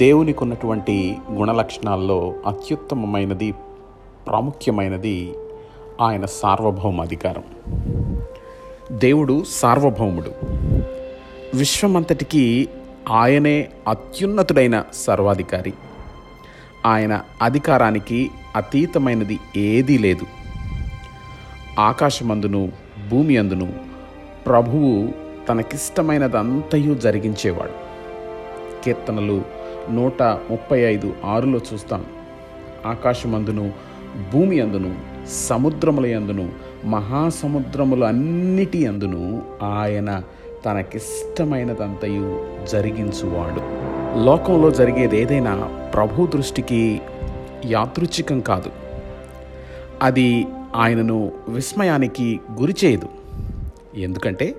దేవునికి ఉన్నటువంటి గుణలక్షణాల్లో అత్యుత్తమమైనది ప్రాముఖ్యమైనది ఆయన సార్వభౌమ అధికారం. దేవుడు సార్వభౌముడు. విశ్వమంతటికి ఆయనే అత్యున్నతుడైన సర్వాధికారి. ఆయన అధికారానికి అతీతమైనది ఏదీ లేదు. ఆకాశమందును భూమి అందును ప్రభువు తనకిష్టమైనదంతయు జరిగించేవాడు. కీర్తనలు నూట ముప్పై ఐదు ఆరులో చూస్తాం. ఆకాశమందును భూమి అందును సముద్రముల యందును మహాసముద్రములు అన్నిటి అందును ఆయన తనకిష్టమైనదంతయు జరిగించువాడు. లోకంలో జరిగేది ఏదైనా ప్రభు దృష్టికి యాదృచ్ఛికం కాదు. అది ఆయనను విస్మయానికి గురి చేయదు. ఎందుకంటే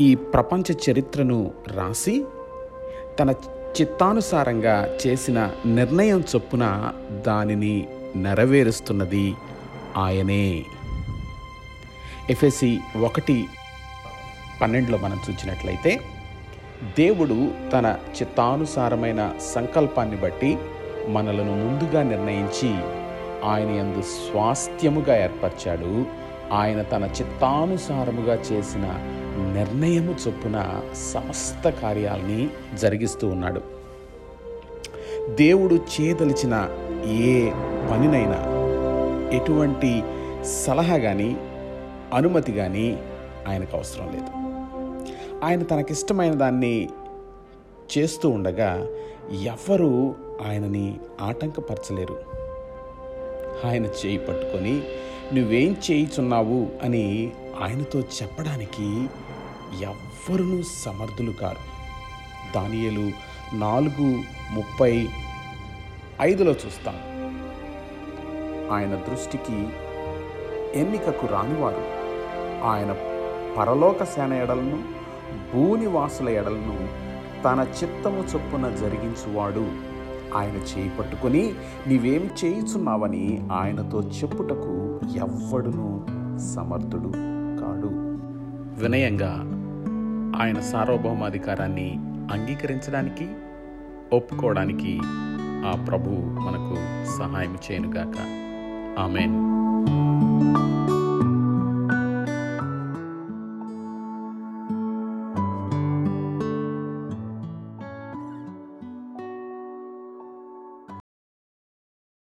ఈ ప్రపంచ చరిత్రను రాసి తన చిత్తానుసారంగా చేసిన నిర్ణయం చొప్పున దానిని నెరవేరుస్తున్నది ఆయనే. ఎఫ్ఎసి ఒకటి పన్నెండులో మనం చూసినట్లయితే దేవుడు తన చిత్తానుసారమైన సంకల్పాన్ని బట్టి మనలను ముందుగా నిర్ణయించి ఆయన ఎందు స్వాస్థ్యముగా ఏర్పరిచాడు. ఆయన తన చిత్తానుసారముగా చేసిన నిర్ణయము చొప్పున సమస్త కార్యాలని జరిగిస్తూ ఉన్నాడు. దేవుడు చేయదలిచిన ఏ పనినైనా ఎటువంటి సలహా కానీ అనుమతి కానీ ఆయనకు అవసరం లేదు. ఆయన తనకిష్టమైన దాన్ని చేస్తూ ఉండగా ఎవ్వరూ ఆయనని ఆటంకపరచలేరు. ఆయన చేయి పట్టుకొని నువ్వేం చేయుచున్నావు? అని ఆయనతో చెప్పడానికి ఎవ్వరూ సమర్థులు కారు. దానియలు నాలుగు ముప్పై ఐదులో చూస్తాం. ఆయన దృష్టికి ఎన్నికకు రానివారు. ఆయన పరలోక సేన ఎడలను భూనివాసుల ఎడలను తన చిత్తము చొప్పున జరిగించువాడు. ఆయన చేయి పట్టుకొని నీవేం చేయుచున్నావని ఆయనతో చెప్పుటకు ఎవ్వడును సమర్థుడు కాడు. వినయంగా ఆయన సార్వభౌమాధికారాన్ని అంగీకరించడానికి ఒప్పుకోవడానికి ఆ ప్రభు మనకు సహాయం చేయనుగాక. ఆమెన్.